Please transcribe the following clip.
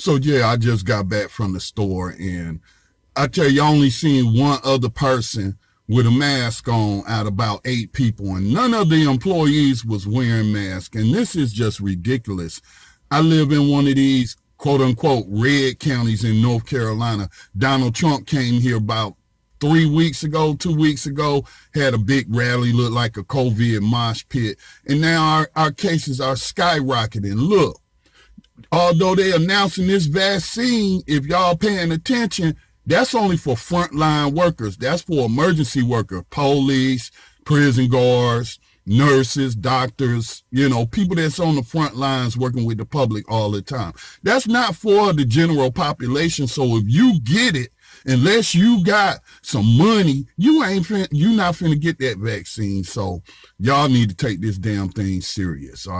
So yeah, I just got back from the store and I tell you, I only seen one other person with a mask on out of about eight people and none of the employees was wearing masks. And this is just ridiculous. I live in one of these quote unquote red counties in North Carolina. Donald Trump came here about three weeks ago, two weeks ago, had a big rally, looked like a COVID mosh pit. And now our, our cases are skyrocketing. Look, although they're announcing this vaccine, if y'all paying attention, that's only for frontline workers. That's for emergency workers, police, prison guards, nurses, doctors, you know, people that's on the front lines working with the public all the time. That's not for the general population. So if you get it, unless you got some money, you ain't fin- you not finna get that vaccine. So y'all need to take this damn thing serious. All right.